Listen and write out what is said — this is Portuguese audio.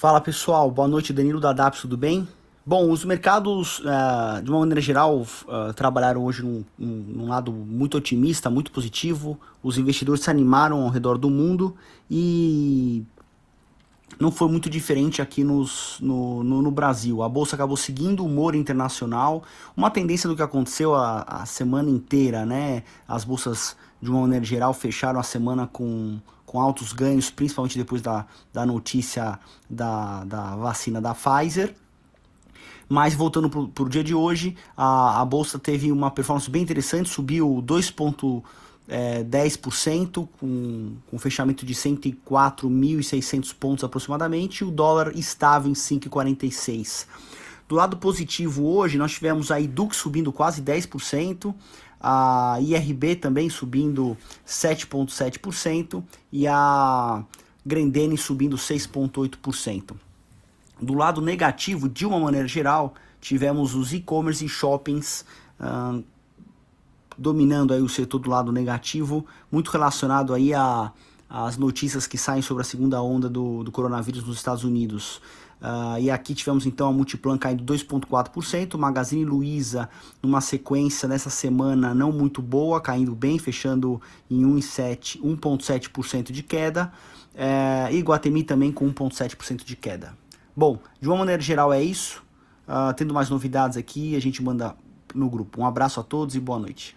Fala pessoal, boa noite, Danilo da DAPS, tudo bem? Bom, os mercados, uh, de uma maneira geral, uh, trabalharam hoje num, num, lado muito otimista, muito positivo. Os investidores se animaram ao redor do mundo e não foi muito diferente aqui nos, no, no, no, Brasil. A bolsa acabou seguindo o humor internacional, uma tendência do que aconteceu a, a semana inteira, né? As bolsas, de uma maneira geral, fecharam a semana com, com altos ganhos, principalmente depois da, da notícia da, da vacina da Pfizer. Mas voltando para o dia de hoje, a, a bolsa teve uma performance bem interessante, subiu 2,5% é, 10%, com, com fechamento de 104.600 pontos aproximadamente, e o dólar estava em 5,46. Do lado positivo hoje, nós tivemos a Edux subindo quase 10%, a IRB também subindo 7,7% e a Grendene subindo 6,8%. Do lado negativo, de uma maneira geral, tivemos os e-commerce e shoppings dominando aí o setor do lado negativo, muito relacionado aí a as notícias que saem sobre a segunda onda do, do coronavírus nos Estados Unidos. Uh, e aqui tivemos então a Multiplan caindo 2,4%, Magazine Luiza numa sequência nessa semana não muito boa, caindo bem, fechando em 1,7% de queda, uh, e Guatemi também com 1,7% de queda. Bom, de uma maneira geral é isso. Uh, tendo mais novidades aqui, a gente manda no grupo. Um abraço a todos e boa noite.